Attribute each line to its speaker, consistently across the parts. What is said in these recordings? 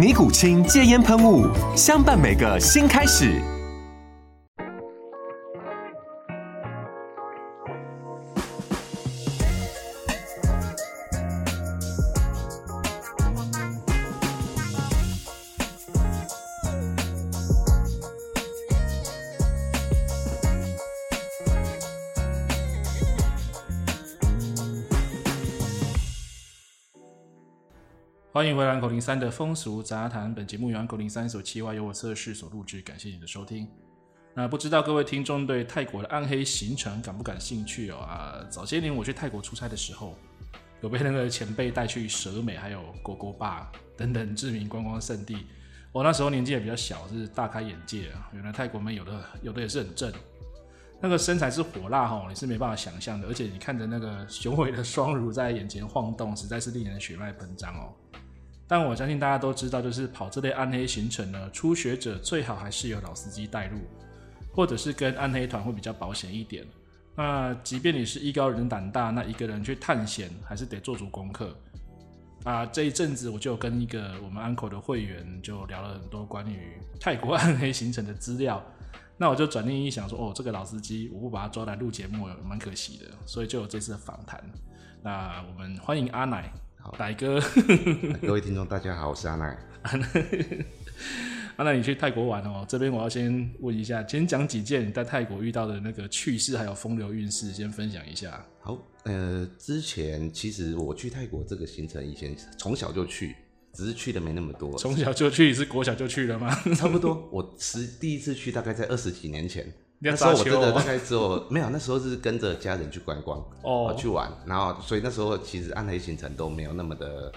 Speaker 1: 尼古清戒烟喷雾，相伴每个新开始。
Speaker 2: 欢迎回来，口零三的风俗杂谈。本节目由口零三所企划，由我测试所录制。感谢你的收听。那不知道各位听众对泰国的暗黑行程感不感兴趣哦？啊，早些年我去泰国出差的时候，有被那个前辈带去蛇美，还有狗狗坝等等知名观光胜地。我那时候年纪也比较小，是大开眼界啊！原来泰国们有的 有的也是很正，那个身材是火辣哈，你是没办法想象的。而且你看着那个雄伟的双乳在眼前晃动，实在是令人血脉喷张哦。但我相信大家都知道，就是跑这类暗黑行程呢，初学者最好还是有老司机带路，或者是跟暗黑团会比较保险一点。那即便你是艺高人胆大，那一个人去探险还是得做足功课。啊，这一阵子我就跟一个我们 Uncle 的会员就聊了很多关于泰国暗黑行程的资料。那我就转念一想说，哦，这个老司机我不把他抓来录节目，蛮可惜的，所以就有这次的访谈。那我们欢迎阿奶。好，奶哥，
Speaker 3: 各位听众，大家好，我是阿奶。
Speaker 2: 阿奶，你去泰国玩哦？这边我要先问一下，先讲几件你在泰国遇到的那个趣事，还有风流韵事，先分享一下。
Speaker 3: 好，呃，之前其实我去泰国这个行程，以前从小就去，只是去的没那么多。
Speaker 2: 从小就去是国小就去了吗？
Speaker 3: 差不多，我是第一次去，大概在二十几年前。那时候我真的大概只有没有，那时候是跟着家人去观光哦，去玩，然后所以那时候其实暗黑行程都没有那么的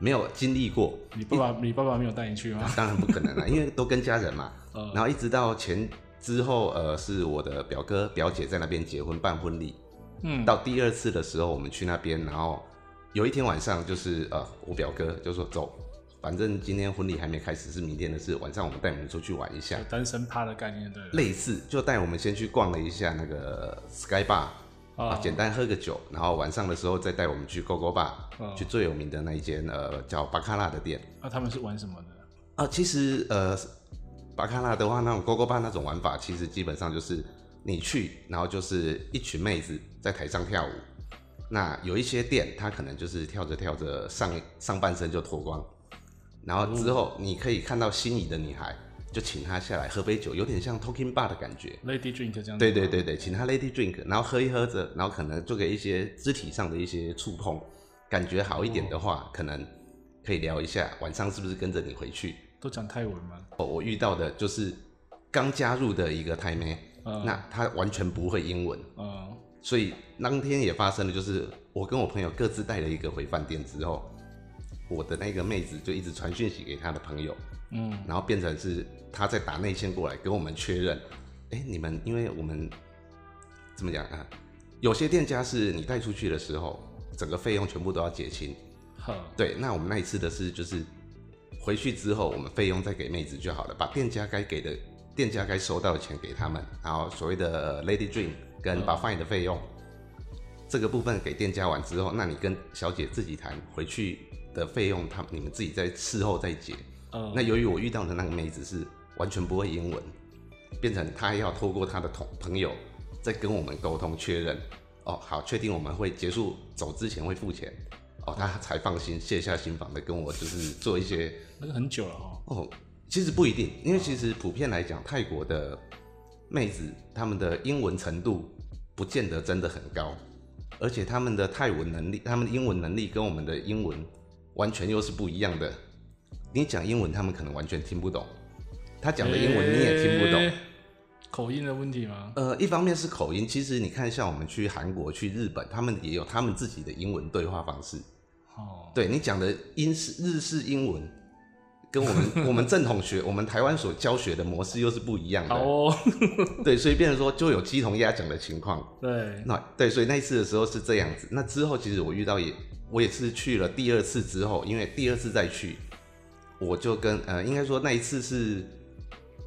Speaker 3: 没有经历过。
Speaker 2: 你爸爸你爸爸没有带你去吗？
Speaker 3: 当然不可能了，因为都跟家人嘛。然后一直到前之后，呃，是我的表哥表姐在那边结婚办婚礼。嗯，到第二次的时候，我们去那边，然后有一天晚上，就是呃，我表哥就说走。反正今天婚礼还没开始，是明天的事。晚上我们带你们出去玩一下，
Speaker 2: 单身趴的概念对。
Speaker 3: 类似，就带我们先去逛了一下那个 Sky Bar，啊，简单喝个酒，然后晚上的时候再带我们去 Go Go Bar，去最有名的那一间呃叫巴卡拉的店。
Speaker 2: 那他们是玩什么的？
Speaker 3: 啊，其实呃巴卡拉的话，那种 Go Go Bar 那种玩法，其实基本上就是你去，然后就是一群妹子在台上跳舞。那有一些店，它可能就是跳着跳着上上半身就脱光。然后之后，你可以看到心仪的女孩，就请她下来喝杯酒，有点像 talking bar 的感觉
Speaker 2: ，lady drink 这样。
Speaker 3: 对对对对，请她 lady drink，然后喝一喝着，然后可能做给一些肢体上的一些触碰，感觉好一点的话，哦、可能可以聊一下晚上是不是跟着你回去。
Speaker 2: 都讲泰文吗？
Speaker 3: 哦，我遇到的就是刚加入的一个泰妹，嗯、那她完全不会英文，嗯，所以当天也发生了，就是我跟我朋友各自带了一个回饭店之后。我的那个妹子就一直传讯息给她的朋友，嗯，然后变成是她在打内线过来跟我们确认，哎，你们因为我们怎么讲啊？有些店家是你带出去的时候，整个费用全部都要结清，好，对，那我们那一次的是就是回去之后，我们费用再给妹子就好了，把店家该给的店家该收到的钱给他们，然后所谓的 Lady Dream 跟 Buffet 的费用，这个部分给店家完之后，那你跟小姐自己谈回去。的费用，他你们自己在事后再结。嗯，那由于我遇到的那个妹子是完全不会英文，变成她要透过她的同朋友再跟我们沟通确认。哦，好，确定我们会结束走之前会付钱。哦，她才放心卸下心防的跟我就是做一些。
Speaker 2: 那个很久了哦。
Speaker 3: 哦，其实不一定，因为其实普遍来讲，泰国的妹子他们的英文程度不见得真的很高，而且他们的泰文能力、他们的英文能力跟我们的英文完全又是不一样的。你讲英文，他们可能完全听不懂；他讲的英文你也听不懂。欸，
Speaker 2: 口音的问题吗？
Speaker 3: 呃，一方面是口音，其实你看，像我们去韩国、去日本，他们也有他们自己的英文对话方式。哦，对你讲的英式、日式英文。跟我们我们正统学，我们台湾所教学的模式又是不一样的。哦，对，所以变成说就有鸡同鸭讲的情况。
Speaker 2: 对，
Speaker 3: 那对，所以那一次的时候是这样子。那之后其实我遇到也，我也是去了第二次之后，因为第二次再去，我就跟呃，应该说那一次是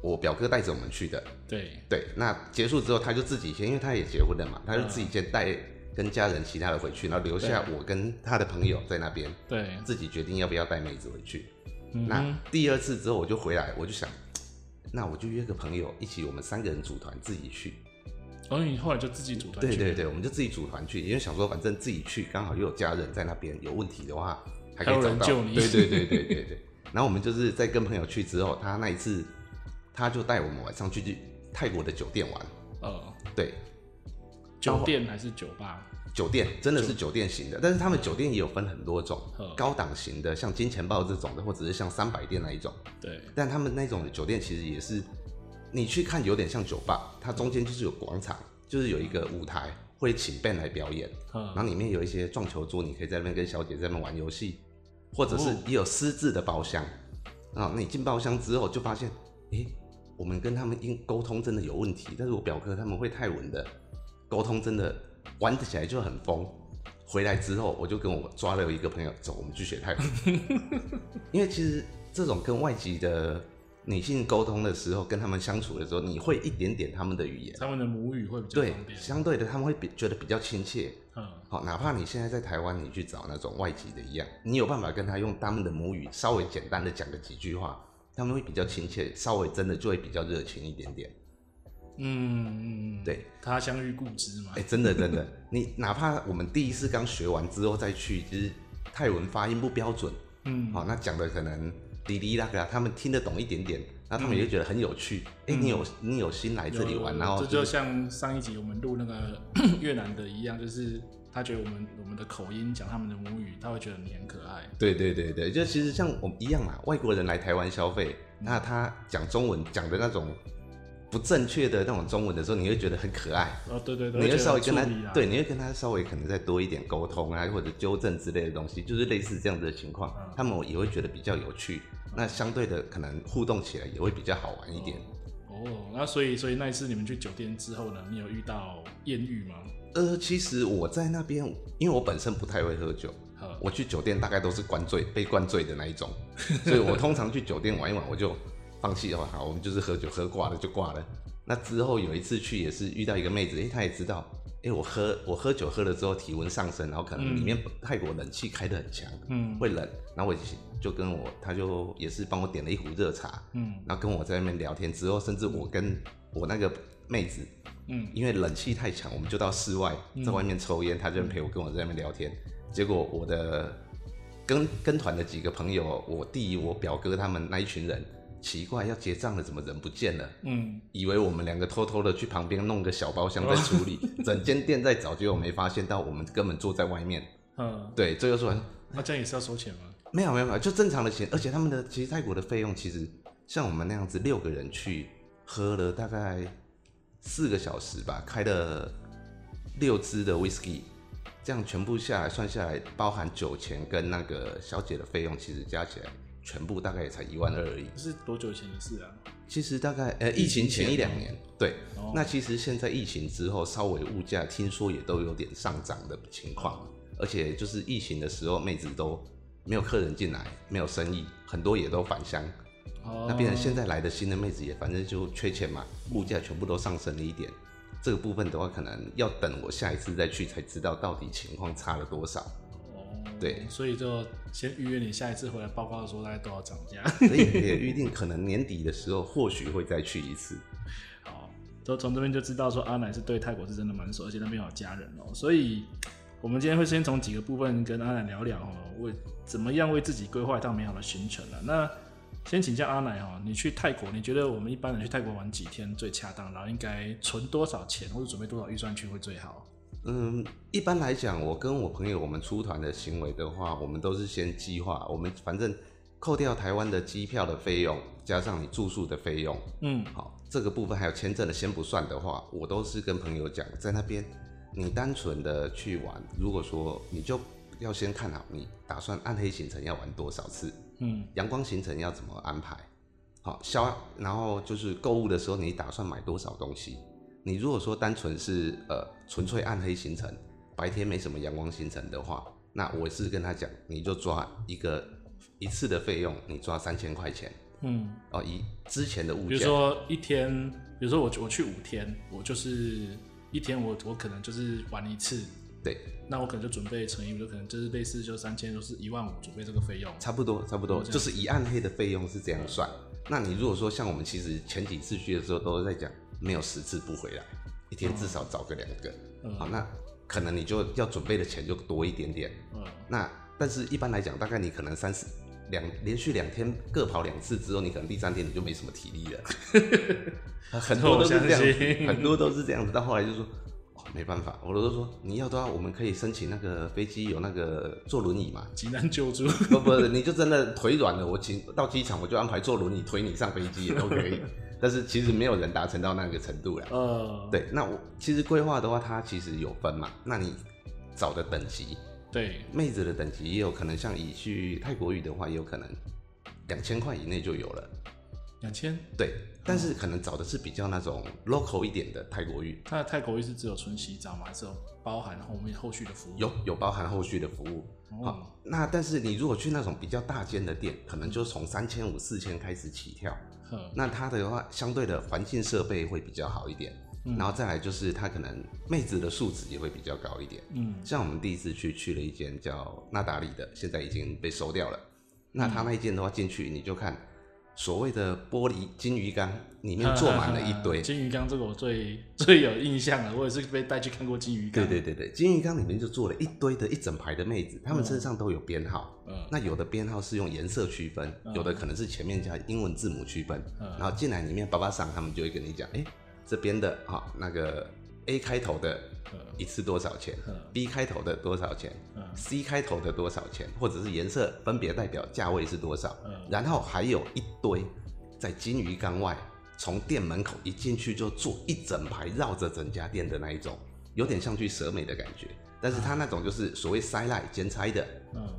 Speaker 3: 我表哥带着我们去的。
Speaker 2: 对
Speaker 3: 对，那结束之后他就自己先，因为他也结婚了嘛，他就自己先带跟家人其他的回去，然后留下我跟他的朋友在那边。
Speaker 2: 对，
Speaker 3: 自己决定要不要带妹子回去。那第二次之后我就回来，我就想，那我就约个朋友一起，我们三个人组团自己去。
Speaker 2: 然后你后来就自己组团？
Speaker 3: 对对对，我们就自己组团去，因为想说反正自己去刚好又有家人在那边，有问题的话还可以找到。
Speaker 2: 救你。
Speaker 3: 对对对对对对。然后我们就是在跟朋友去之后，他那一次他就带我们晚上去去泰国的酒店玩。呃，对。
Speaker 2: 酒店还是酒吧？
Speaker 3: 酒店真的是酒店型的，但是他们酒店也有分很多种，高档型的，像金钱豹这种的，或者是像三百店那一种。
Speaker 2: 对，
Speaker 3: 但他们那种的酒店其实也是，你去看有点像酒吧，它中间就是有广场，就是有一个舞台会请 band 来表演，然后里面有一些撞球桌，你可以在那边跟小姐在那边玩游戏，或者是也有私自的包厢啊。那你进包厢之后就发现，诶，我们跟他们因沟通真的有问题，但是我表哥他们会泰文的，沟通真的。玩得起来就很疯，回来之后我就跟我抓了一个朋友走，我们去学泰文。因为其实这种跟外籍的女性沟通的时候，跟他们相处的时候，你会一点点他们的语言，
Speaker 2: 他们的母语会比较。
Speaker 3: 对，相对的他们会比觉得比较亲切。嗯，好，哪怕你现在在台湾，你去找那种外籍的一样，你有办法跟他用他们的母语稍微简单的讲个几句话，他们会比较亲切，稍微真的就会比较热情一点点。嗯嗯，对，
Speaker 2: 他乡遇故知嘛。
Speaker 3: 哎、欸，真的真的，你哪怕我们第一次刚学完之后再去，就是泰文发音不标准，嗯，好，那讲的可能滴滴那个，他们听得懂一点点，那他们也觉得很有趣。哎、嗯欸，你有你有心来这里玩，然后
Speaker 2: 这就像上一集我们录那个 越南的一样，就是他觉得我们我们的口音讲他们的母语，他会觉得你很可爱。
Speaker 3: 对对对对，就其实像我们一样嘛，外国人来台湾消费，那他讲中文讲的那种。不正确的那种中文的时候，你会觉得很可爱。
Speaker 2: 哦，对对对，
Speaker 3: 你会稍微跟他，对，你会跟他稍微可能再多一点沟通啊，或者纠正之类的东西，就是类似这样子的情况，嗯、他们也会觉得比较有趣。嗯、那相对的，可能互动起来也会比较好玩一点。
Speaker 2: 哦，哦，那所以，所以那一次你们去酒店之后呢，你有遇到艳遇吗？
Speaker 3: 呃，其实我在那边，因为我本身不太会喝酒，嗯、我去酒店大概都是灌醉、被灌醉的那一种，所以我通常去酒店玩一玩，我就。放弃的话，好，我们就是喝酒喝挂了就挂了。那之后有一次去也是遇到一个妹子，哎、欸，她也知道，哎、欸，我喝我喝酒喝了之后体温上升，然后可能里面泰国冷气开得很强，嗯，会冷。然后我就跟我，她就也是帮我点了一壶热茶，嗯，然后跟我在那边聊天。之后甚至我跟我那个妹子，嗯，因为冷气太强，我们就到室外在外面抽烟，她就陪我跟我在那边聊天。结果我的跟跟团的几个朋友，我弟、我表哥他们那一群人。奇怪，要结账了，怎么人不见了？嗯，以为我们两个偷偷的去旁边弄个小包厢在处理，整间店在找，结果没发现到，我们根本坐在外面。嗯，对，这就说，
Speaker 2: 那这样也是要收钱吗？
Speaker 3: 没有没有没有，就正常的钱，而且他们的其实泰国的费用，其实像我们那样子六个人去喝了大概四个小时吧，开了六支的 whisky，这样全部下来算下来，包含酒钱跟那个小姐的费用，其实加起来。全部大概也才一万二而已。
Speaker 2: 是多久前的事啊？
Speaker 3: 其实大概呃，疫情前一两年。对。哦、那其实现在疫情之后，稍微物价听说也都有点上涨的情况。哦、而且就是疫情的时候，妹子都没有客人进来，没有生意，很多也都返乡。哦。那变成现在来的新的妹子也反正就缺钱嘛，物价全部都上升了一点。这个部分的话，可能要等我下一次再去才知道到底情况差了多少。对，
Speaker 2: 所以就先预约你下一次回来报告的时候，大概多少涨价。
Speaker 3: 所以也预定可能年底的时候，或许会再去一次。
Speaker 2: 好，都从这边就知道说阿奶是对泰国是真的蛮熟，而且那边有家人哦。所以我们今天会先从几个部分跟阿奶聊聊哦，为怎么样为自己规划一趟美好的行程啊。那先请教阿奶哦，你去泰国，你觉得我们一般人去泰国玩几天最恰当？然后应该存多少钱，或者准备多少预算去会最好？
Speaker 3: 嗯，一般来讲，我跟我朋友我们出团的行为的话，我们都是先计划，我们反正扣掉台湾的机票的费用，加上你住宿的费用，嗯，好，这个部分还有签证的先不算的话，我都是跟朋友讲，在那边你单纯的去玩，如果说你就要先看好你打算暗黑行程要玩多少次，嗯，阳光行程要怎么安排，好，消，然后就是购物的时候你打算买多少东西。你如果说单纯是呃纯粹暗黑行程，白天没什么阳光行程的话，那我是跟他讲，你就抓一个一次的费用，你抓三千块钱。嗯，哦，以之前的物价，
Speaker 2: 比如说一天，比如说我我去五天，我就是一天我我可能就是玩一次，
Speaker 3: 对，
Speaker 2: 那我可能就准备乘以，就可能就是类似就三千，就是一万五准备这个费用。
Speaker 3: 差不多差不多，就是以暗黑的费用是这样算。嗯。那你如果说像我们其实前几次去的时候都是在讲。没有十次不回来，一天至少找个两个，嗯，好，那可能你就要准备的钱就多一点点，嗯，那但是一般来讲，大概你可能三十两连续两天各跑两次之后，你可能第三天你就没什么体力了，很多都是这样，很多都是这样子，到后来就说。没办法，我都说你要的话，我们可以申请那个飞机有那个坐轮椅嘛，
Speaker 2: 急难救助。
Speaker 3: 不不，你就真的腿软了，我请到机场我就安排坐轮椅推你上飞机也都可以。但是其实没有人达成到那个程度了。呃，对，那我其实规划的话，它其实有分嘛。那你找的等级，
Speaker 2: 对，
Speaker 3: 妹子的等级也有可能，像以去泰国语的话，也有可能两千块以内就有了。
Speaker 2: 两千？
Speaker 3: 对。但是可能找的是比较那种 local 一点的泰国浴。
Speaker 2: 它的泰国浴是只有纯洗澡吗？还是有包含后面后续的服务？
Speaker 3: 有有包含后续的服务。哦、好，那但是你如果去那种比较大间的店，可能就从三千五、四千开始起跳。嗯、那它的话，相对的环境设备会比较好一点。嗯。然后再来就是它可能妹子的素质也会比较高一点。嗯。像我们第一次去去了一间叫纳达里的，现在已经被收掉了。那他那一间的话进去你就看。所谓的玻璃金鱼缸里面坐满了一堆
Speaker 2: 金鱼缸，这个我最 最有印象了。我也是被带去看过金鱼缸。
Speaker 3: 对对对对，金鱼缸里面就坐了一堆的一整排的妹子，她们身上都有编号。嗯，那有的编号是用颜色区分，有的可能是前面加英文字母区分。嗯，然后进来里面爸爸桑他们就会跟你讲，哎，这边的哈那个 A 开头的。一次多少钱？B 开头的多少钱？C 开头的多少钱？或者是颜色分别代表价位是多少？然后还有一堆在金鱼缸外，从店门口一进去就坐一整排绕着整家店的那一种，有点像去蛇美的感觉。但是他那种就是所谓塞赖兼差的，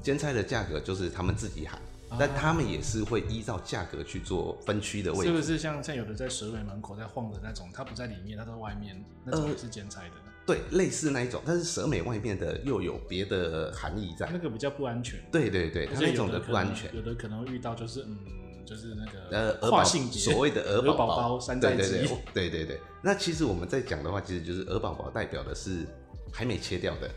Speaker 3: 兼差的价格就是他们自己喊。但他们也是会依照价格去做分区的位置，
Speaker 2: 是不是像像有的在蛇尾门口在晃的那种，它不在里面，它在外面，那种也是剪裁的。呃，
Speaker 3: 对，类似那一种，但是蛇美外面的又有别的含义在。
Speaker 2: 那个比较不安全。
Speaker 3: 对对对，它那种的不安全，
Speaker 2: 有的可能会遇到就是嗯，就是那个
Speaker 3: 呃，跨性别，所谓的鹅宝
Speaker 2: 宝山寨机。
Speaker 3: 对对对，对对对。那其实我们在讲的话，其实就是鹅宝宝代表的是还没切掉的。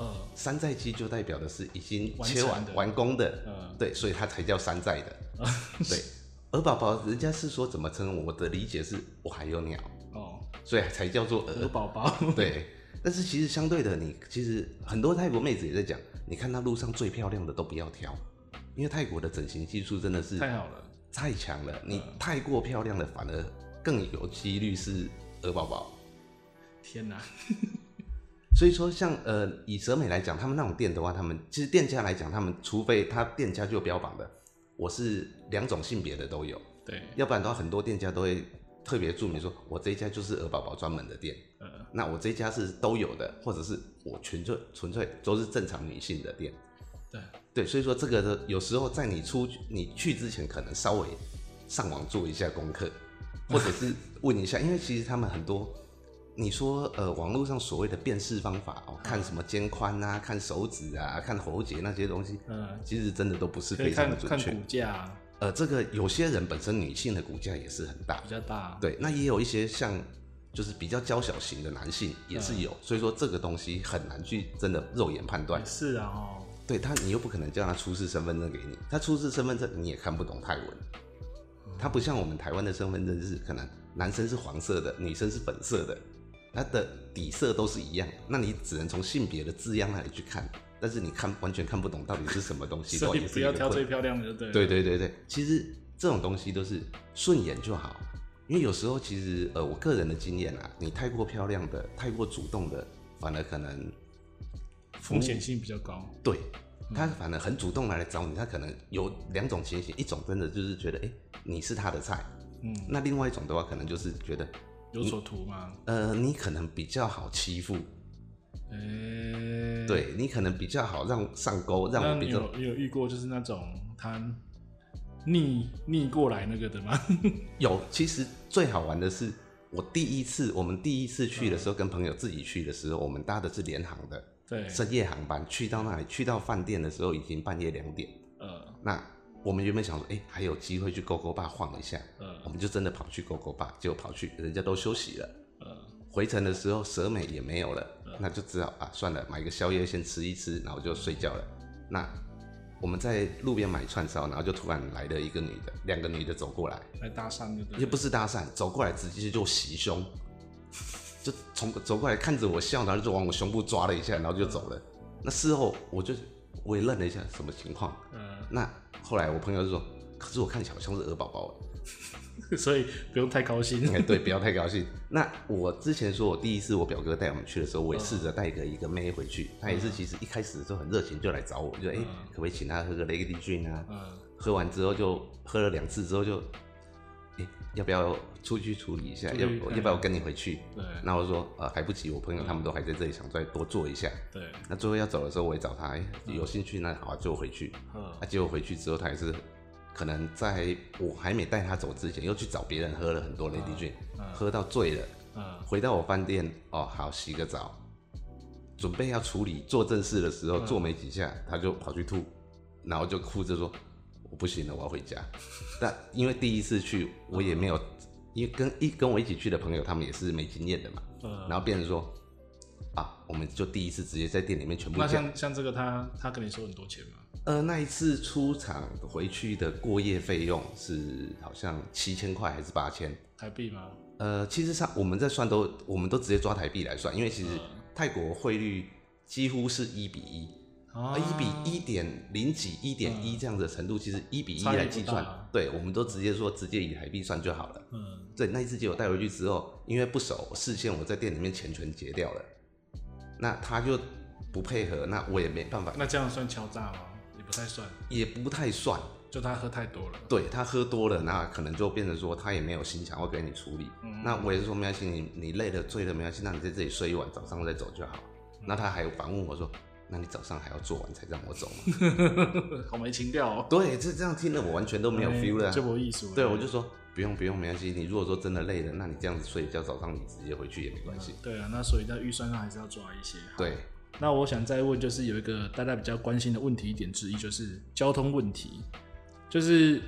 Speaker 3: 呃，山寨机就代表的是已经切完完工的，嗯，对，所以它才叫山寨的。对，鹅宝宝人家是说怎么称？我的理解是我还有鸟哦，所以才叫做鹅宝宝。对，但是其实相对的，你其实很多泰国妹子也在讲，你看那路上最漂亮的都不要挑，因为泰国的整形技术真的是
Speaker 2: 太好了，
Speaker 3: 太强了。你太过漂亮的反而更有几率是鹅宝宝。
Speaker 2: 天哪！
Speaker 3: 所以说像，像呃，以蛇美来讲，他们那种店的话，他们其实店家来讲，他们除非他店家就标榜的，我是两种性别的都有，
Speaker 2: 对，
Speaker 3: 要不然的话，很多店家都会特别注明说，我这一家就是鹅宝宝专门的店，嗯，那我这一家是都有的，或者是我纯粹纯粹都是正常女性的店，
Speaker 2: 对，
Speaker 3: 对，所以说这个的有时候在你出你去之前，可能稍微上网做一下功课，或者是问一下，因为其实他们很多。你说呃，网络上所谓的辨识方法哦，看什么肩宽啊，看手指啊，看喉结那些东西，嗯，其实真的都不是非常的准确。
Speaker 2: 看骨架，
Speaker 3: 呃，这个有些人本身女性的骨架也是很大，
Speaker 2: 比较大。
Speaker 3: 对，那也有一些像就是比较娇小型的男性也是有，所以说这个东西很难去真的肉眼判断。
Speaker 2: 是啊，哦，
Speaker 3: 对他，你又不可能叫他出示身份证给你，他出示身份证你也看不懂泰文，他不像我们台湾的身份证是可能男生是黄色的，女生是粉色的。它的底色都是一样，那你只能从性别的字样那里去看，但是你看完全看不懂到底是什么东西。
Speaker 2: 所以不要挑最漂亮的，对。
Speaker 3: 对对对对，其实这种东西都是顺眼就好。因为有时候其实呃，我个人的经验啊，你太过漂亮的、太过主动的，反而可能
Speaker 2: 风险性比较高。
Speaker 3: 对，他反而很主动来找你，他可能有两种情形，一种真的就是觉得哎、欸，你是他的菜，嗯，那另外一种的话，可能就是觉得
Speaker 2: 有所图吗？
Speaker 3: 呃，你可能比较好欺负。
Speaker 2: 哎、欸，
Speaker 3: 对，你可能比较好让上钩，让我比较。
Speaker 2: 你有，有遇过就是那种他逆逆过来那个的吗？
Speaker 3: 有，其实最好玩的是我第一次，我们第一次去的时候，跟朋友自己去的时候，我们搭的是联航的，对，深夜航班。去到那里，去到饭店的时候已经半夜两点。呃，那我们原本想说，哎、欸，还有机会去 GoGo Bar 晃一下，嗯，我们就真的跑去 GoGo Bar，结果跑去，人家都休息了。嗯，回程的时候，蛇美也没有了。那就只好啊，算了，买个宵夜先吃一吃，然后就睡觉了。那我们在路边买串烧，然后就突然来了一个女的，两个女的走过来，
Speaker 2: 来搭讪的，
Speaker 3: 也不是搭讪，走过来直接就袭胸，就从走过来看着我笑，然后就往我胸部抓了一下，然后就走了。嗯、那事后我就我也愣了一下，什么情况？嗯。那后来我朋友就说，可是我看起来好像是鹅宝宝。
Speaker 2: 所以不用太高兴。
Speaker 3: 哎，对，不要太高兴。那我之前说，我第一次我表哥带我们去的时候，我也试着带个一个妹回去。她也是其实一开始的时候很热情，就来找我，就哎、欸，可不可以请他喝个 Lady Dream 啊？嗯。喝完之后就喝了两次之后就，要不要出去处理一下？要要不要我跟你回去？对。那我说呃还不急，我朋友他们都还在这里，想再多做一下。对。那最后要走的时候，我也找他，哎，有兴趣那好啊，就回去。嗯。啊，结果回去之后，他还是。可能在我还没带他走之前，又去找别人喝了很多 Lady Dream，喝到醉了。回到我饭店，哦，好洗个澡，准备要处理做正事的时候，做没几下，他就跑去吐，然后就哭着说：“我不行了，我要回家。”但因为第一次去，我也没有，因为跟一跟我一起去的朋友，他们也是没经验的嘛。然后变成说：“啊，我们就第一次直接在店里面全部。”
Speaker 2: 那像像这个他，他他跟你收很多钱吗？
Speaker 3: 呃，那一次出场回去的过夜费用是好像七千块还是八千
Speaker 2: 台币吗？
Speaker 3: 呃，其实上我们在算都，我们都直接抓台币来算，因为其实泰国汇率几乎是一比一，啊，一比一点零几、一点一这样的程度，其实一比一来计算，对，我们都直接说直接以台币算就好了。嗯，对，那一次结果带回去之后，因为不熟，视线我在店里面钱全结掉了，那他就不配合，那我也没办法。
Speaker 2: 那这样算敲诈吗？也不太算，
Speaker 3: 也不太算，
Speaker 2: 就他喝太多了。
Speaker 3: 对，他喝多了，那可能就变成说他也没有心想要给你处理。嗯、那我也是说没关系，你你累了醉了没关系，那你在这里睡一晚，早上再走就好。嗯、那他还反问我说：“那你早上还要做完才让我走吗？”
Speaker 2: 好没情调哦。
Speaker 3: 对，这这样听了我完全都没有 feel 了。
Speaker 2: 这么艺术。
Speaker 3: 对，我就说不用不用，没关系。你如果说真的累了，那你这样子睡一觉，早上你直接回去也没关系。
Speaker 2: 对啊，那所以在预算上还是要抓一些。
Speaker 3: 对。
Speaker 2: 那我想再问，就是有一个大家比较关心的问题点之一，就是交通问题。就是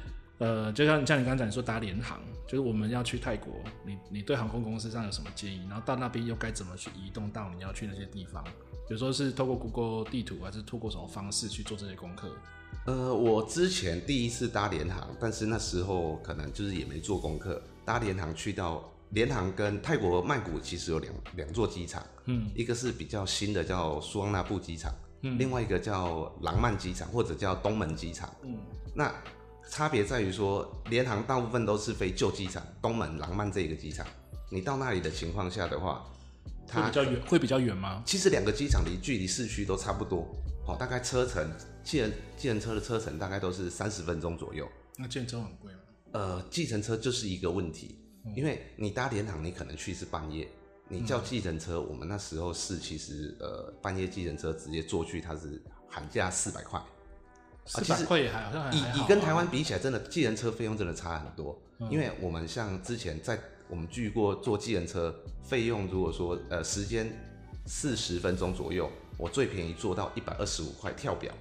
Speaker 2: 呃，就像像你刚才说搭联航，就是我们要去泰国，你你对航空公司上有什么建议？然后到那边又该怎么去移动到你要去那些地方？比如说是透过 Google 地图，还是透过什么方式去做这些功课？
Speaker 3: 呃，我之前第一次搭联航，但是那时候可能就是也没做功课，搭联航去到。联航跟泰国曼谷其实有两两座机场，嗯，一个是比较新的叫苏旺纳布机场，嗯，另外一个叫廊曼机场或者叫东门机场，嗯，那差别在于说，联航大部分都是飞旧机场，东门、廊曼这个机场，你到那里的情况下的话，
Speaker 2: 它会比较远，会比较远吗？
Speaker 3: 其实两个机场离距离市区都差不多，哦，大概车程，计程计程车的车程大概都是三十分钟左右。
Speaker 2: 那计程车很贵吗？
Speaker 3: 呃，计程车就是一个问题。因为你搭联航，你可能去是半夜，你叫计程车，我们那时候是其实呃半夜计程车直接坐去，它是喊价四百块，
Speaker 2: 四百块也还好像
Speaker 3: 以以跟台湾比起来，真的计程车费用真的差很多。因为我们像之前在我们聚过坐计程车，费用如果说呃时间四十分钟左右，我最便宜坐到一百二十五块跳表。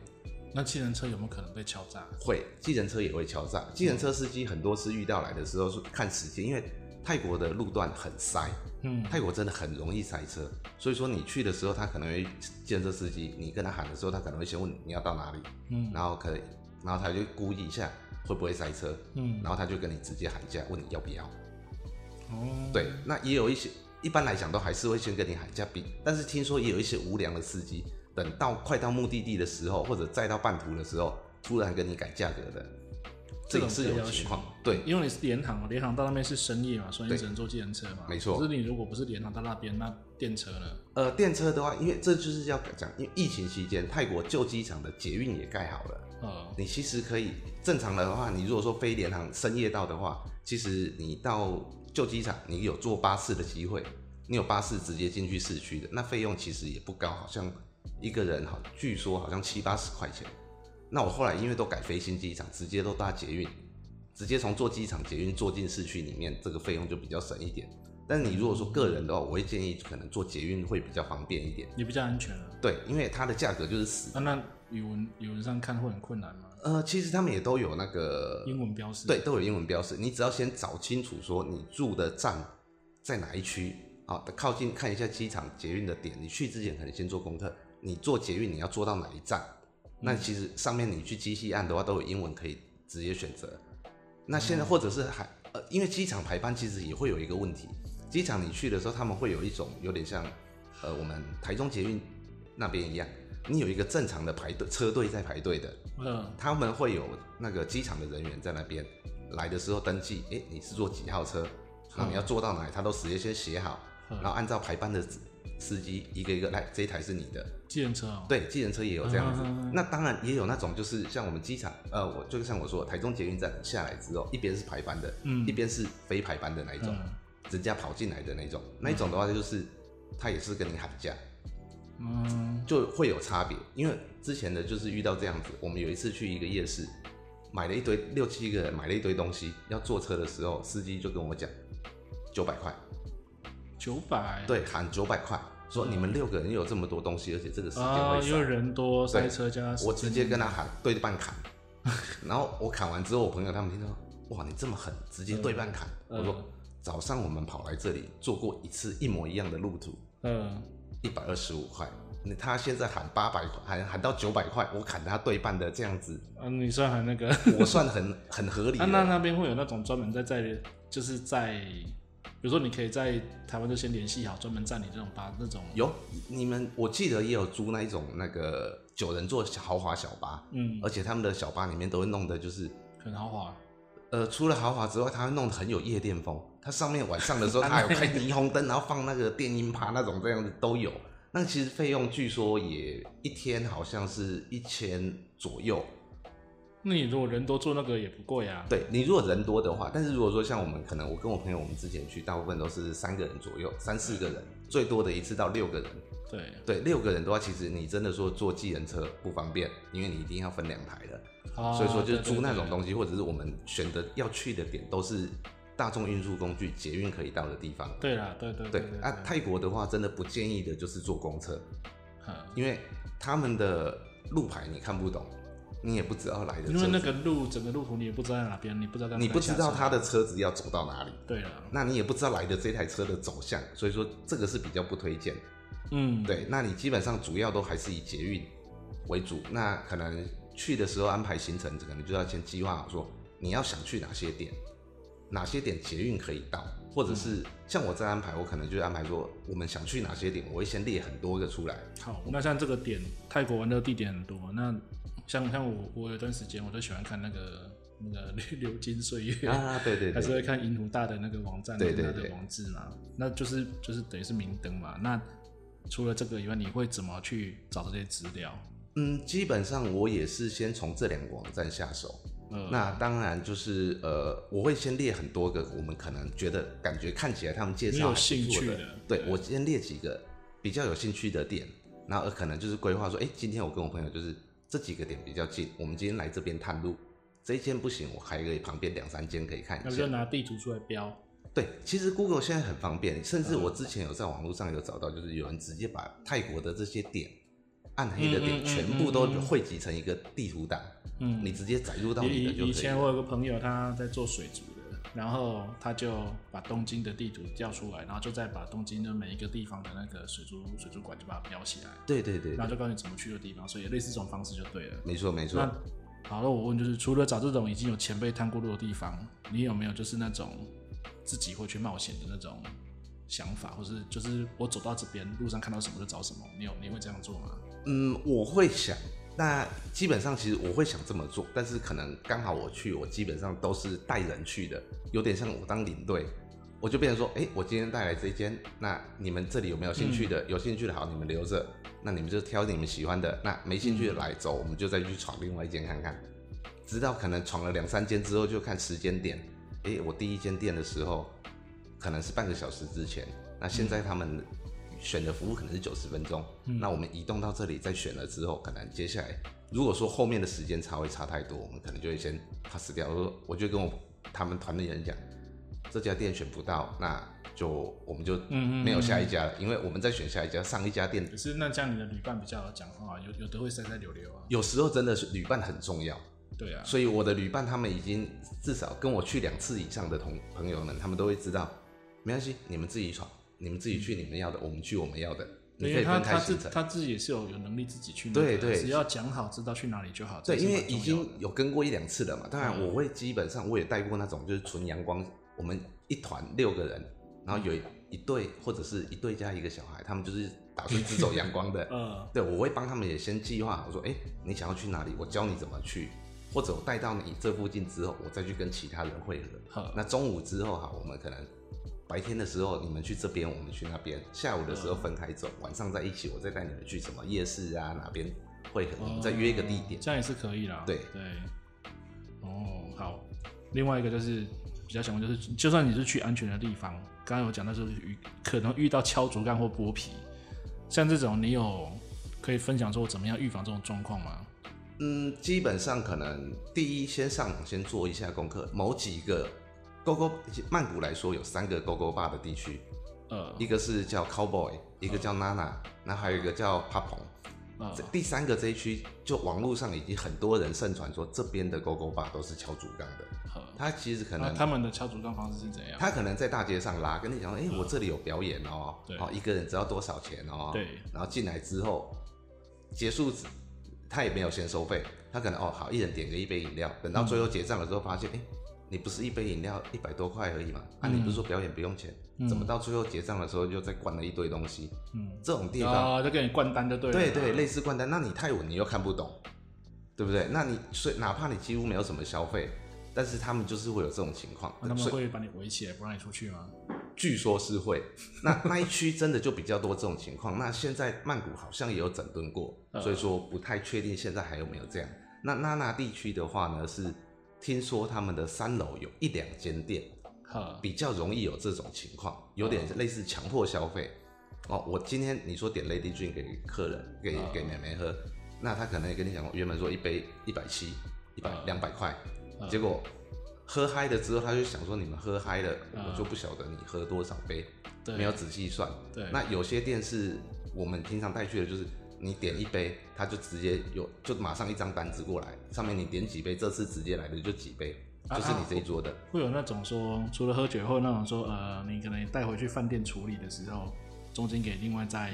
Speaker 2: 那计程车有没有可能被敲诈？
Speaker 3: 会，计程车也会敲诈。计程车司机很多次遇到来的时候是看时间，因为泰国的路段很塞，嗯，泰国真的很容易塞车，所以说你去的时候，他可能会计程车司机，你跟他喊的时候，他可能会先问你，你要到哪里，嗯，然后可以，然后他就估计一下会不会塞车，嗯，然后他就跟你直接喊价，问你要不要。哦，对，那也有一些，一般来讲都还是会先跟你喊价，比，但是听说也有一些无良的司机。等到快到目的地的时候，或者再到半途的时候，突然跟你改价格的，这也是有情况。对，
Speaker 2: 因为你是联航嘛，联航到那边是深夜嘛，所以你只能坐计程车嘛。
Speaker 3: 没错。
Speaker 2: 可是你如果不是联航到那边，那电车呢？
Speaker 3: 呃，电车的话，因为这就是要讲，因为疫情期间，泰国旧机场的捷运也盖好了。呃，你其实可以正常的话，你如果说非联航深夜到的话，其实你到旧机场，你有坐巴士的机会，你有巴士直接进去市区的，那费用其实也不高，好像一个人好，据说好像七八十块钱。那我后来因为都改飞新机场，直接都搭捷运，直接从坐机场捷运坐进市区里面，这个费用就比较省一点。但是你如果说个人的话，我会建议可能坐捷运会比较方便一点，
Speaker 2: 也比较安全了。
Speaker 3: 对，因为它的价格就是死。
Speaker 2: 啊，那语文语文上看会很困难吗？
Speaker 3: 呃，其实他们也都有那个
Speaker 2: 英文标识，
Speaker 3: 对，都有英文标识。你只要先找清楚说你住的站在哪一区啊，靠近看一下机场捷运的点。你去之前可能先做功课，你坐捷运你要坐到哪一站？那其实上面你去机器按的话，都有英文可以直接选择。那现在或者是还呃，因为机场排班其实也会有一个问题，机场你去的时候，他们会有一种有点像呃我们台中捷运那边一样，你有一个正常的排队车队在排队的，嗯，他们会有那个机场的人员在那边来的时候登记，哎，你是坐几号车，然后你要坐到哪里，他都直接先写好，然后按照排班的司机一个一个来，这一台是你的。
Speaker 2: 计程车哦，
Speaker 3: 对，计程车也有这样子。嗯、那当然也有那种，就是像我们机场，呃，我就像我说，台中捷运站下来之后，一边是排班的，嗯，一边是非排班的那一种，嗯、人家跑进来的那种，那一种的话就是，他也是跟你喊价，嗯，就会有差别。因为之前的就是遇到这样子，我们有一次去一个夜市，买了一堆六七个人买了一堆东西，要坐车的时候，司机就跟我讲九百块，
Speaker 2: 九百，
Speaker 3: 对，喊九百块。说你们六个人有这么多东西，而且这个时间会少，
Speaker 2: 啊，因为人多塞车加。
Speaker 3: 我直接跟他喊对半砍，然后我砍完之后，我朋友他们听到，哇，你这么狠，直接对半砍。嗯、我说早上我们跑来这里做过一次一模一样的路途，嗯，一百二十五块，他现在喊八百块，喊喊到九百块，我砍他对半的这样子。
Speaker 2: 嗯，你算很那个，
Speaker 3: 我算很很合理。
Speaker 2: 那 那那边会有那种专门在在就是在。比如说，你可以在台湾就先联系好，专门站你这种巴那种。
Speaker 3: 有，你们我记得也有租那一种那个九人座豪华小巴，嗯，而且他们的小巴里面都会弄的就是
Speaker 2: 很豪华。
Speaker 3: 呃，除了豪华之外，它会弄得很有夜店风。它上面晚上的时候，它还有开霓虹灯，然后放那个电音趴那种这样子都有。那其实费用据说也一天好像是一千左右。
Speaker 2: 那你如果人多坐那个也不贵啊。
Speaker 3: 对，你如果人多的话，但是如果说像我们可能我跟我朋友我们之前去，大部分都是三个人左右，三四个人，最多的一次到六个人。
Speaker 2: 对
Speaker 3: 对，六个人的话，其实你真的说坐计程车不方便，因为你一定要分两排的。哦、所以说就是租那种东西，或者是我们选择要去的点都是大众运输工具，捷运可以到的地方。
Speaker 2: 对啦，对对对。
Speaker 3: 啊，泰国的话真的不建议的就是坐公车，
Speaker 2: 嗯、
Speaker 3: 因为他们的路牌你看不懂。你也不知道来的，
Speaker 2: 因为那个路整个路途你也不知道在哪边，你不知道，
Speaker 3: 你不知道他的车子要走到哪里。
Speaker 2: 对啊，
Speaker 3: 那你也不知道来的这台车的走向，所以说这个是比较不推荐。嗯，对，那你基本上主要都还是以捷运为主。那可能去的时候安排行程，可能就要先计划好说你要想去哪些点，哪些点捷运可以到，或者是像我在安排，我可能就安排说我们想去哪些点，我会先列很多个出来。
Speaker 2: 好，那像这个点，泰国玩的地点很多，那。像像我，我有段时间我都喜欢看那个那个 流金岁月
Speaker 3: 啊，对对，对，
Speaker 2: 还是会看银湖大的那个网站，对对对，网志嘛，那就是就是等于是明灯嘛。那除了这个以外，你会怎么去找这些资料？
Speaker 3: 嗯，基本上我也是先从这两个网站下手。嗯，那当然就是呃，我会先列很多个，我们可能觉得感觉看起来他们介绍
Speaker 2: 有兴趣的，
Speaker 3: 对，对我先列几个比较有兴趣的点，然后可能就是规划说，哎，今天我跟我朋友就是。这几个点比较近，我们今天来这边探路，这一间不行，我还可以旁边两三间可以看一下。
Speaker 2: 那就拿地图出来标。对，
Speaker 3: 其实 Google 现在很方便，甚至我之前有在网络上有找到，就是有人直接把泰国的这些点，暗黑的点全部都汇集成一个地图档，嗯，你直接载入到你的就可以。
Speaker 2: 以前我有个朋友他在做水族。然后他就把东京的地图调出来，然后就再把东京的每一个地方的那个水族水族馆就把它标起来。
Speaker 3: 对对对，
Speaker 2: 然后就告诉你怎么去的地方，所以类似这种方式就对了。
Speaker 3: 没错没错。
Speaker 2: 那好了，那我问就是，除了找这种已经有前辈探过路的地方，你有没有就是那种自己会去冒险的那种想法，或是就是我走到这边路上看到什么就找什么？你有你会这样做吗？
Speaker 3: 嗯，我会想，那基本上其实我会想这么做，但是可能刚好我去，我基本上都是带人去的，有点像我当领队，我就变成说，哎，我今天带来这间，那你们这里有没有兴趣的？嗯、有兴趣的好，你们留着，那你们就挑你们喜欢的，那没兴趣的来走，我们就再去闯另外一间看看，直到可能闯了两三间之后，就看时间点，哎，我第一间店的时候，可能是半个小时之前，那现在他们。选的服务可能是九十分钟，嗯，那我们移动到这里再选了之后，可能接下来如果说后面的时间差会差太多，我们可能就会先 pass 掉。我说，我就跟我他们团队人讲，这家店选不到，那就我们就没有下一家了，嗯嗯嗯，因为我们再选下一家，上一家店。
Speaker 2: 可是那这样你的旅伴比较好讲话，有有的会塞塞溜溜啊。
Speaker 3: 有时候真的是旅伴很重要，
Speaker 2: 对啊。
Speaker 3: 所以我的旅伴他们已经至少跟我去两次以上的同朋友们，他们都会知道，没关系，你们自己闯。你们自己去你们要的，我们去我们要的。你可以分开行程。
Speaker 2: 他他自己也是有有能力自己去。
Speaker 3: 对对，
Speaker 2: 只要讲好，知道去哪里就好。
Speaker 3: 对，因为已经有跟过一两次了嘛。当然，我会基本上我也带过那种就是纯阳光，我们一团六个人，然后有一对或者是一对加一个小孩，他们就是打算只走阳光的。嗯。对，我会帮他们也先计划好，说，哎，你想要去哪里？我教你怎么去，或者我带到你这附近之后，我再去跟其他人会合。好。那中午之后哈，我们可能。白天的时候你们去这边，我们去那边。下午的时候分开走，晚上在一起，我再带你们去什么夜市啊，哪边会合，我们再约一个地点，
Speaker 2: 这样也是可以啦。
Speaker 3: 对
Speaker 2: 对。哦，好。另外一个就是比较想问，就是就算你是去安全的地方，刚刚有讲到就是遇可能遇到敲竹竿或剥皮，像这种你有可以分享说怎么样预防这种状况吗？
Speaker 3: 嗯，基本上可能第一先上网先做一下功课，某几个。GoGo 曼谷来说有三个 GoGo Bar 的地区，呃，一个是叫 Cowboy，一个叫 Nana，那、呃、还有一个叫 Papong，呃，第三个这一区就网络上已经很多人盛传说这边的 GoGo Bar 都是敲竹杠的，呃，他其实可能
Speaker 2: 他们的敲竹杠方式是怎样？
Speaker 3: 他可能在大街上拉，跟你讲说，哎、欸，我这里有表演哦，对，哦，一个人只要多少钱哦，对，然后进来之后结束，他也没有先收费，他可能哦好，一人点个一杯饮料，等到最后结账的时候发现，哎、你不是一杯饮料一百多块而已嘛？啊，你不是说表演不用钱？嗯、怎么到最后结账的时候又再灌了一堆东西？嗯，这种地方
Speaker 2: 啊，就给你灌单就对了。
Speaker 3: 对对，类似灌单。那你太稳你又看不懂，对不对？那你所以哪怕你几乎没有什么消费，但是他们就是会有这种情况。
Speaker 2: 他们会把你围起来不让你出去吗？
Speaker 3: 据说是会。那那一区真的就比较多这种情况。那现在曼谷好像也有整顿过，所以说不太确定现在还有没有这样。那那那地区的话呢是。听说他们的三楼有一两间店，比较容易有这种情况，有点类似强迫消费。哦，我今天你说点 Lady Drink 给客人，给给妹妹喝，那他可能也跟你讲，原本说一杯一百七，一百两百块，结果喝嗨了之后，他就想说你们喝嗨了，我就不晓得你喝多少杯，没有仔细算。对，那有些店是我们平常带去的，就是。你点一杯，他就直接有，就马上一张单子过来，上面你点几杯，这次直接来的就几杯，啊、就是你这一桌的。
Speaker 2: 会有那种说，除了喝酒，会有那种说，呃，你可能带回去饭店处理的时候，中间给另外再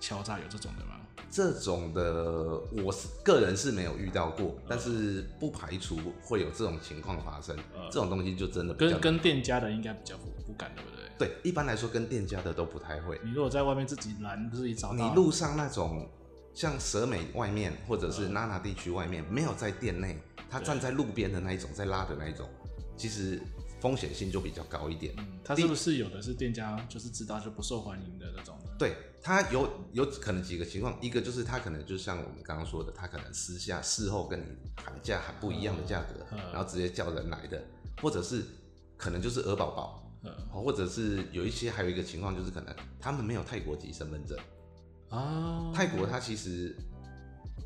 Speaker 2: 敲诈，有这种的吗？
Speaker 3: 这种的，我是个人是没有遇到过，呃、但是不排除会有这种情况发生。呃、这种东西就真的
Speaker 2: 跟跟店家的应该比较不不敢，对不对？
Speaker 3: 对，一般来说跟店家的都不太会。
Speaker 2: 你如果在外面自己拦，自己找，
Speaker 3: 你路上那种。像蛇美外面，或者是娜娜地区外面，没有在店内，他站在路边的那一种，在拉的那一种，其实风险性就比较高一点。嗯，
Speaker 2: 他是不是有的是店家就是知道就不受欢迎的那种？
Speaker 3: 对，他有有可能几个情况，一个就是他可能就像我们刚刚说的，他可能私下事后跟你喊价喊不一样的价格，然后直接叫人来的，或者是可能就是鹅宝宝，或者是有一些还有一个情况就是可能他们没有泰国籍身份证。
Speaker 2: 啊，
Speaker 3: 泰国它其实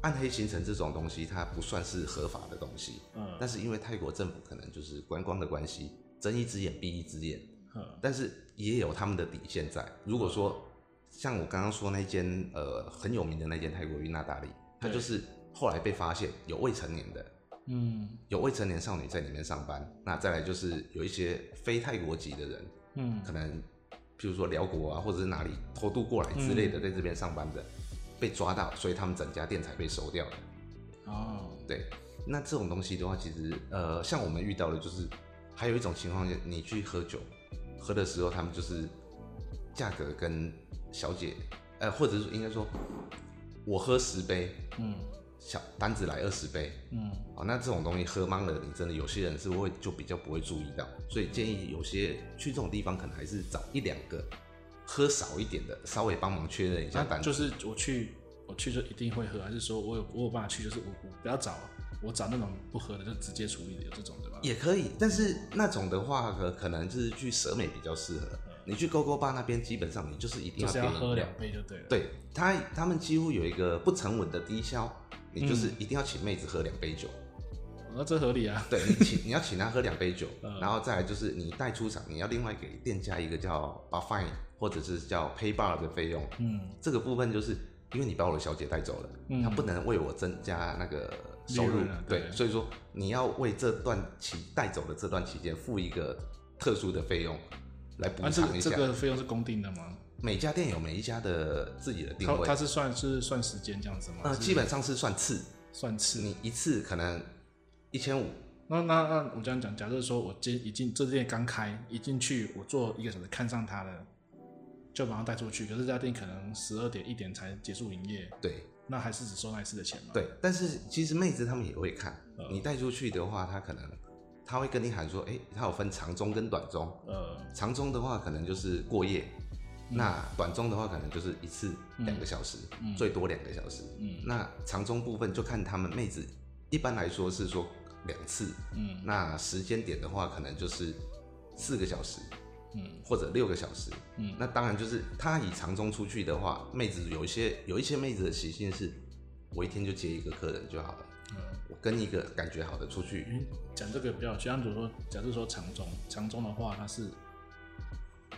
Speaker 3: 暗黑行程这种东西，它不算是合法的东西。嗯，但是因为泰国政府可能就是观光的关系，睁一只眼闭一只眼。嗯，但是也有他们的底线在。如果说像我刚刚说那间呃很有名的那间泰国浴娜达利，它就是后来被发现有未成年的，嗯，有未成年少女在里面上班。那再来就是有一些非泰国籍的人，嗯，可能。譬如说辽国啊，或者是哪里偷渡过来之类的，在这边上班的，嗯、被抓到，所以他们整家店才被收掉的。
Speaker 2: 哦，
Speaker 3: 对，那这种东西的话，其实呃，像我们遇到的，就是还有一种情况，你去喝酒，喝的时候，他们就是价格跟小姐，呃，或者是应该说，我喝十杯，嗯，小单子来二十杯，嗯，哦，那这种东西喝茫了，你真的有些人是会就比较不会注意到，所以建议有些去这种地方可能还是找一两个喝少一点的，稍微帮忙确认一下单子。
Speaker 2: 就是我去我去就一定会喝，还是说我有我有办法去，就是我我不要找，我找那种不喝的就直接处理的，有这种对吧？
Speaker 3: 也可以，但是那种的话可可能就是去蛇美比较适合。你去勾勾吧那边，基本上你就是一定要，
Speaker 2: 就是要喝两杯就对了。
Speaker 3: 对他，他们几乎有一个不成文的低消，你就是一定要请妹子喝两杯酒。
Speaker 2: 那、嗯、这合理啊。
Speaker 3: 对，你请你要请她喝两杯酒，然后再来就是你带出场，你要另外给店家一个叫 bar fine 或者是叫 pay bar 的费用。嗯，这个部分就是因为你把我的小姐带走了，嗯，她不能为我增加那个收入。对，对，所以说你要为这段期带走的这段期间付一个特殊的费用。来补偿一下。
Speaker 2: 这个费用是公定的吗？
Speaker 3: 每家店有每一家的自己的定位。
Speaker 2: 它是算是算时间这样子吗？
Speaker 3: 呃，基本上是算次，
Speaker 2: 算次。
Speaker 3: 你一次可能一千五。
Speaker 2: 那那那我这样讲，假设说我今一进这店刚开，一进去我做一个小时看上它了，就把它带出去。可是这家店可能十二点一点才结束营业。
Speaker 3: 对。
Speaker 2: 那还是只收那一次的钱吗？
Speaker 3: 对。但是其实妹子他们也会看，呃、你带出去的话，他可能。他会跟你喊说，哎、欸，他有分长中跟短中。呃，长中的话可能就是过夜，嗯、那短中的话可能就是一次两个小时，嗯、最多两个小时。嗯，那长中部分就看他们妹子，一般来说是说两次。嗯，那时间点的话可能就是四个小时，嗯，或者六个小时。嗯，那当然就是他以长中出去的话，妹子有一些有一些妹子的习性是，我一天就接一个客人就好了。我跟一个感觉好的出去，
Speaker 2: 讲、嗯、这个比较，像比如说，假设说长中，长中的话，它是，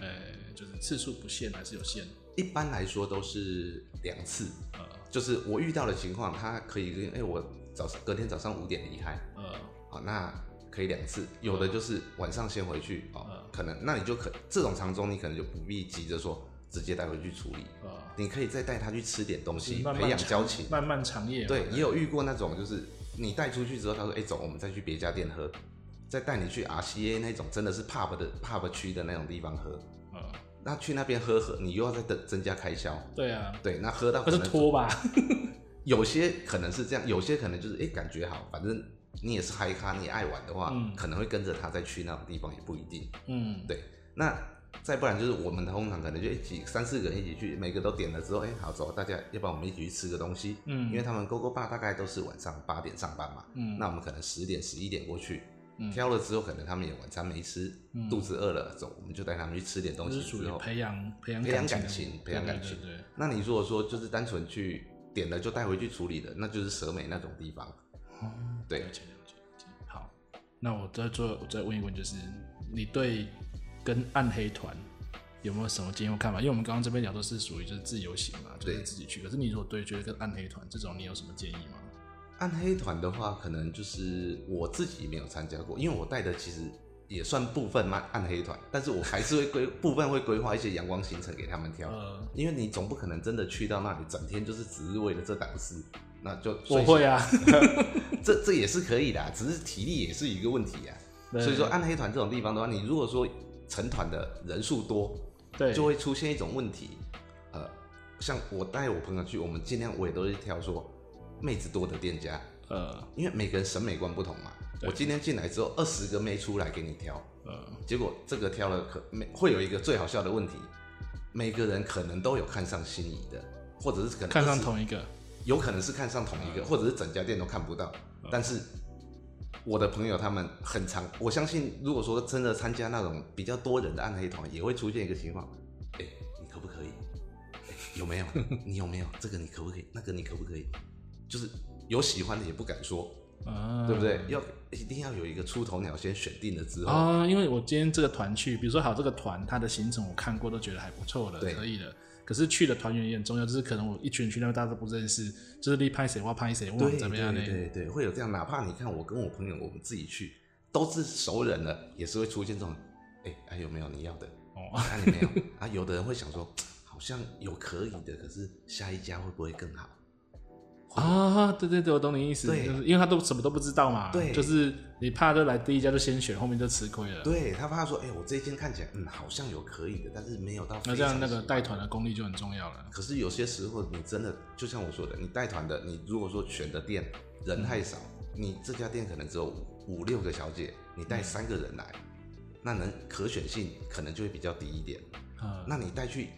Speaker 2: 呃，就是次数不限还是有限？
Speaker 3: 一般来说都是两次，呃，就是我遇到的情况，他可以跟，哎、欸，我早上隔天早上五点离开，呃，好，那可以两次，有的就是晚上先回去，哦，呃、可能那你就可这种长中，你可能就不必急着说。直接带回去处理，呃、你可以再带他去吃点东西，培养交情，
Speaker 2: 漫漫长夜。
Speaker 3: 对，也有遇过那种，就是你带出去之后，他说：“哎、欸，走，我们再去别家店喝，再带你去 RCA 那种真的是 pub 的 pub 区的那种地方喝。嗯”那去那边喝喝，你又要再增增加开销。
Speaker 2: 对啊，
Speaker 3: 对，那喝到
Speaker 2: 可是拖吧？
Speaker 3: 有些可能是这样，有些可能就是哎、欸，感觉好，反正你也是嗨咖，你爱玩的话，嗯、可能会跟着他再去那种地方，也不一定。嗯，对，那。再不然就是我们通常可能就一起三四个人一起去，每个都点了之后，哎、欸，好走，大家要不然我们一起去吃个东西。嗯，因为他们 GoGo Bar 大概都是晚上八点上班嘛。嗯，那我们可能十点十一点过去，嗯、挑了之后可能他们也晚餐没吃，嗯、肚子饿了，走，我们就带他们去吃点东西之后，
Speaker 2: 培养培养
Speaker 3: 培养感情，培养感情。对，对，对，那你如果说就是单纯去点了就带回去处理的，那就是蛇美那种地方。哦，对。了解了解。
Speaker 2: 好，那我再做，我再问一问，就是你对跟暗黑团。有没有什么建议或看法？因为我们刚刚这边聊都是属于就是自由行嘛，就是自己去。可是你如果对觉得跟暗黑团这种，你有什么建议吗？
Speaker 3: 暗黑团的话，可能就是我自己没有参加过，因为我带的其实也算部分嘛暗黑团，但是我还是会规部分会规划一些阳光行程给他们挑。嗯、因为你总不可能真的去到那里，整天就是只是为了这档事，那就
Speaker 2: 我会啊，
Speaker 3: 这这也是可以的，只是体力也是一个问题啊。对所以说暗黑团这种地方的话，你如果说成团的人数多。对，就会出现一种问题，呃，像我带我朋友去，我们尽量我也都是挑说妹子多的店家，呃，因为每个人审美观不同嘛。我今天进来之后，二十个妹出来给你挑，呃，结果这个挑了可没会有一个最好笑的问题，每个人可能都有看上心仪的，或者是可能
Speaker 2: 看上同一个，
Speaker 3: 有可能是看上同一个，呃、或者是整家店都看不到，呃、但是我的朋友他们很常，我相信如果说真的参加那种比较多人的暗黑团，也会出现一个情况。哎、欸，你可不可以？欸、有没有？你有没有这个？你可不可以？那个你可不可以？就是有喜欢的也不敢说，啊、对不对？要一定要有一个出头鸟先选定了之后
Speaker 2: 啊。因为我今天这个团去，比如说好这个团，它的行程我看过，都觉得还不错的，对可以的。可是去的团员也很重要，就是可能我一群人去那边大家都不认识，就是你拍谁我拍谁，我怎么样呢？
Speaker 3: 对对对，会有这样。哪怕你看我跟我朋友，我们自己去都是熟人了，也是会出现这种，哎，还、啊、有没有你要的？哦，那、啊、你没有啊？有的人会想说，好像有可以的，可是下一家会不会更好？
Speaker 2: 啊，对对对，我懂你意思，
Speaker 3: 对，
Speaker 2: 就是因为他都什么都不知道嘛，
Speaker 3: 对，
Speaker 2: 就是你怕就来第一家就先选，后面就吃亏了。
Speaker 3: 对，他怕说，哎、欸，我这一间看起来嗯好像有可以的，但是没有到。
Speaker 2: 那这样那个带团的功力就很重要了。
Speaker 3: 可是有些时候你真的就像我说的，你带团的，你如果说选的店人太少，嗯、你这家店可能只有五六个小姐，你带三个人来，嗯、那能可选性可能就会比较低一点。嗯，那你带去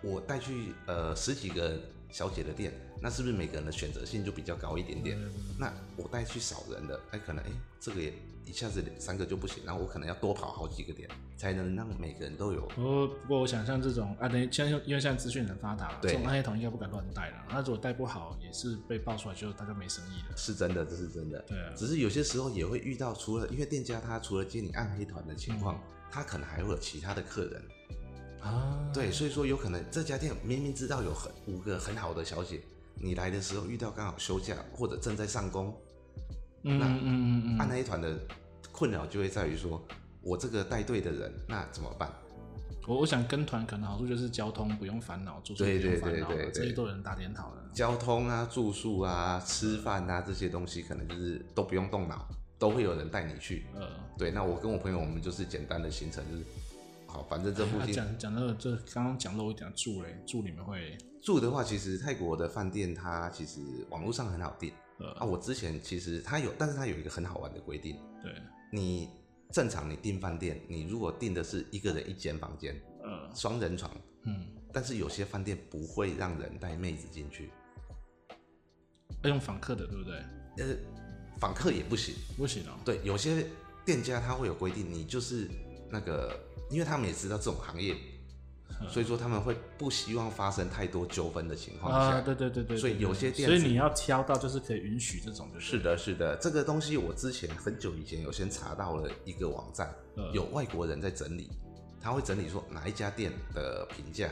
Speaker 3: 我带去呃十几个小姐的店。那是不是每个人的选择性就比较高一点点？嗯、那我带去少人的，哎，可能哎，这个也一下子两三个就不行，然后我可能要多跑好几个点，才能让每个人都有。
Speaker 2: 不过我想像这种啊，等于像因为现在资讯很发达，这种暗黑团应该不敢乱带了。那如果带不好，也是被爆出来就大家没生意了。
Speaker 3: 是真的，这是真的。对啊。只是有些时候也会遇到，除了因为店家他除了接你暗黑团的情况，嗯、他可能还会有其他的客人啊。对，所以说有可能这家店明明知道有很五个很好的小姐。你来的时候遇到刚好休假或者正在上工，嗯、那嗯嗯嗯，暗黑团的困扰就会在于说，我这个带队的人那怎么办？
Speaker 2: 我我想跟团可能好处就是交通不用烦恼，住宿不用烦恼，对对对对对，这些都有人打点好了。
Speaker 3: 交通啊、住宿啊、吃饭啊这些东西，可能就是都不用动脑，都会有人带你去。嗯，对。那我跟我朋友，我们就是简单的行程，就是好，反正这附近
Speaker 2: 讲讲那个，就刚刚讲漏一点住嘞，住你们会。
Speaker 3: 住的话，其实泰国的饭店它其实网络上很好订。呃、啊，我之前其实它有，但是它有一个很好玩的规定。
Speaker 2: 对，
Speaker 3: 你正常你订饭店，你如果订的是一个人一间房间，嗯，双人床，嗯，但是有些饭店不会让人带妹子进去，
Speaker 2: 要用访客的，对不对？
Speaker 3: 呃，访客也不行，
Speaker 2: 不行哦。
Speaker 3: 对，有些店家他会有规定，你就是那个，因为他们也知道这种行业。所以说他们会不希望发生太多纠纷的情况下，
Speaker 2: 啊，对对对对，
Speaker 3: 所以有些店，
Speaker 2: 所以你要挑到就是可以允许这种，就是
Speaker 3: 是的，是的，这个东西我之前很久以前有先查到了一个网站，有外国人在整理，他会整理说哪一家店的评价，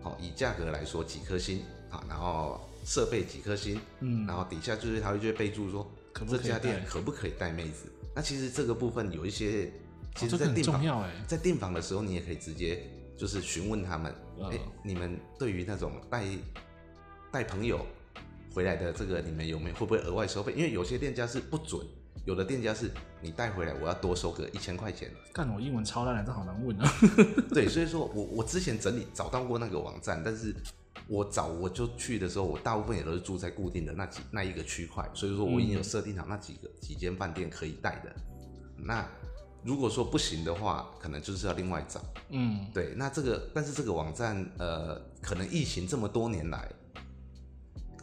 Speaker 3: 好，以价格来说几颗星，啊，然后设备几颗星，嗯，然后底下就是他会就会备注说这家店可不可以带妹子，那其实这个部分有一些，其实在订房，在订房的时候你也可以直接。就是询问他们，哎、欸，你们对于那种带带朋友回来的这个，你们有没有会不会额外收费？因为有些店家是不准，有的店家是你带回来，我要多收个一千块钱。
Speaker 2: 干，我英文超烂的，这好难问啊。
Speaker 3: 对，所以说我我之前整理找到过那个网站，但是我找我就去的时候，我大部分也都是住在固定的那几那一个区块，所以说我已经有设定好那几个几间饭店可以带的。那如果说不行的话，可能就是要另外找。嗯，对，那这个，但是这个网站，呃，可能疫情这么多年来，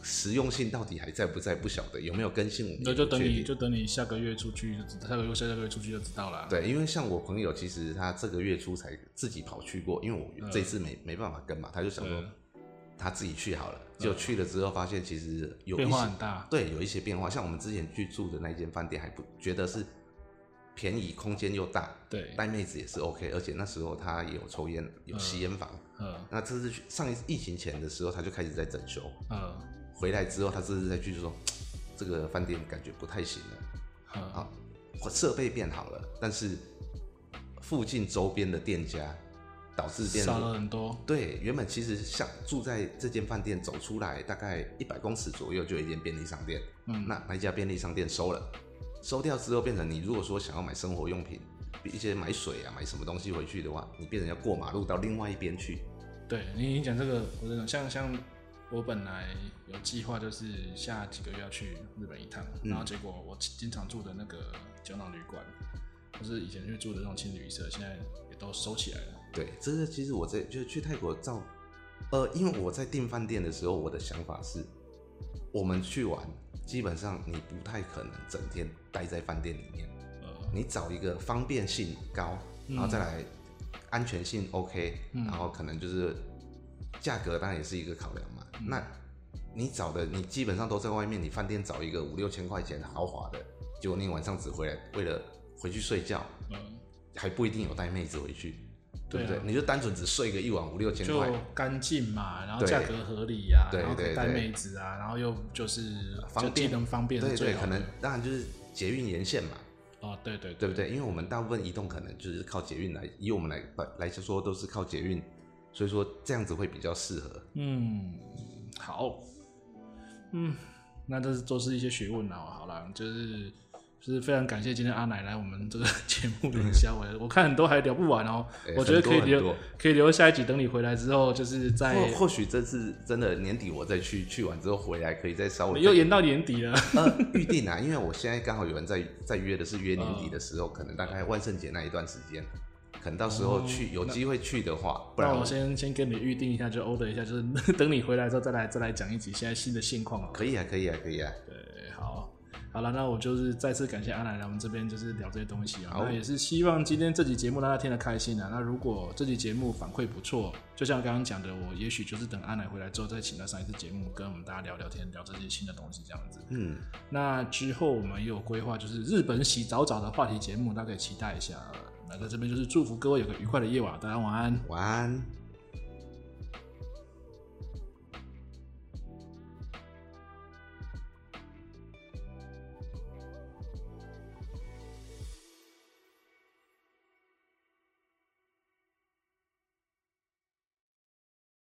Speaker 3: 实用性到底还在不在？不晓得有没有更新。
Speaker 2: 那就等你就等你下个月出去，下个月下下个月出去就知道了。
Speaker 3: 对，因为像我朋友，其实他这个月初才自己跑去过，因为我这次没、嗯、没办法跟嘛，他就想说他自己去好了。就去了之后，发现其实有
Speaker 2: 变化很大。
Speaker 3: 对，有一些变化。像我们之前去住的那间饭店，还不觉得是。便宜，空间又大，对，带妹子也是 OK，而且那时候他也有抽烟，有吸烟房。嗯，那这是上一次疫情前的时候，他就开始在整修。嗯，回来之后，他这次再去就说，这个饭店感觉不太行了。嗯，啊，设备变好了，但是附近周边的店家导致变
Speaker 2: 少了很多。
Speaker 3: 对，原本其实像住在这间饭店，走出来大概一百公尺左右就有一间便利商店。嗯，那那家便利商店收了。收掉之后，变成你如果说想要买生活用品，比一些买水啊、买什么东西回去的话，你变成要过马路到另外一边去。
Speaker 2: 对，你你讲这个，我真的像像我本来有计划，就是下几个月要去日本一趟，嗯、然后结果我经常住的那个胶囊旅馆，就是以前去住的那种青旅社，现在也都收起来了。
Speaker 3: 对，这是其实我在就是去泰国照，呃，因为我在订饭店的时候，我的想法是，我们去玩。基本上你不太可能整天待在饭店里面，呃，你找一个方便性高，然后再来安全性 OK，嗯，然后可能就是价格当然也是一个考量嘛。嗯，那你找的你基本上都在外面，你饭店找一个五六千块钱豪华的，结果你晚上只回来为了回去睡觉，嗯，还不一定有带妹子回去。对不对？你就单纯只睡个一晚五六千块，
Speaker 2: 就干净嘛，然后价格合理呀，然后可以带妹子啊，然后又就是方便。能方便，对对，
Speaker 3: 可能当然就是捷运沿线嘛。
Speaker 2: 哦，对对
Speaker 3: 对不对？因为我们大部分移动可能就是靠捷运来，以我们来来说都是靠捷运，所以说这样子会比较适合。
Speaker 2: 嗯，好，嗯，那这是都是一些学问啊。好了，就是。就是非常感谢今天阿奶来我们这个 节目里消维，我看很多还聊不完哦、我觉得可以留可以留下一集，等你回来之后，就是在
Speaker 3: 或许这次真的年底我再去，去完之后回来可以再稍微
Speaker 2: 又延到年底了，
Speaker 3: 预定啊，因为我现在刚好有人在在约的是约年底的时候，可能大概万圣节那一段时间，可能到时候去、哦、有机会去的话，不然我，
Speaker 2: 我先先跟你预定一下，就 order 一下，就是 等你回来之后再来再来讲一集现在新的现况
Speaker 3: 可以啊，可以啊，可以啊，
Speaker 2: 对，好。好了，那我就是再次感谢阿奶来我们这边，就是聊这些东西啊。好那也是希望今天这集节目大家听得开心啊。那如果这集节目反馈不错，就像刚刚讲的，我也许就是等阿奶回来之后再请他上一次节目，跟我们大家聊聊天，聊这些新的东西这样子。嗯，那之后我们也有规划，就是日本洗澡澡的话题节目，大家可以期待一下。那在这边就是祝福各位有个愉快的夜晚，大家晚安，
Speaker 3: 晚安。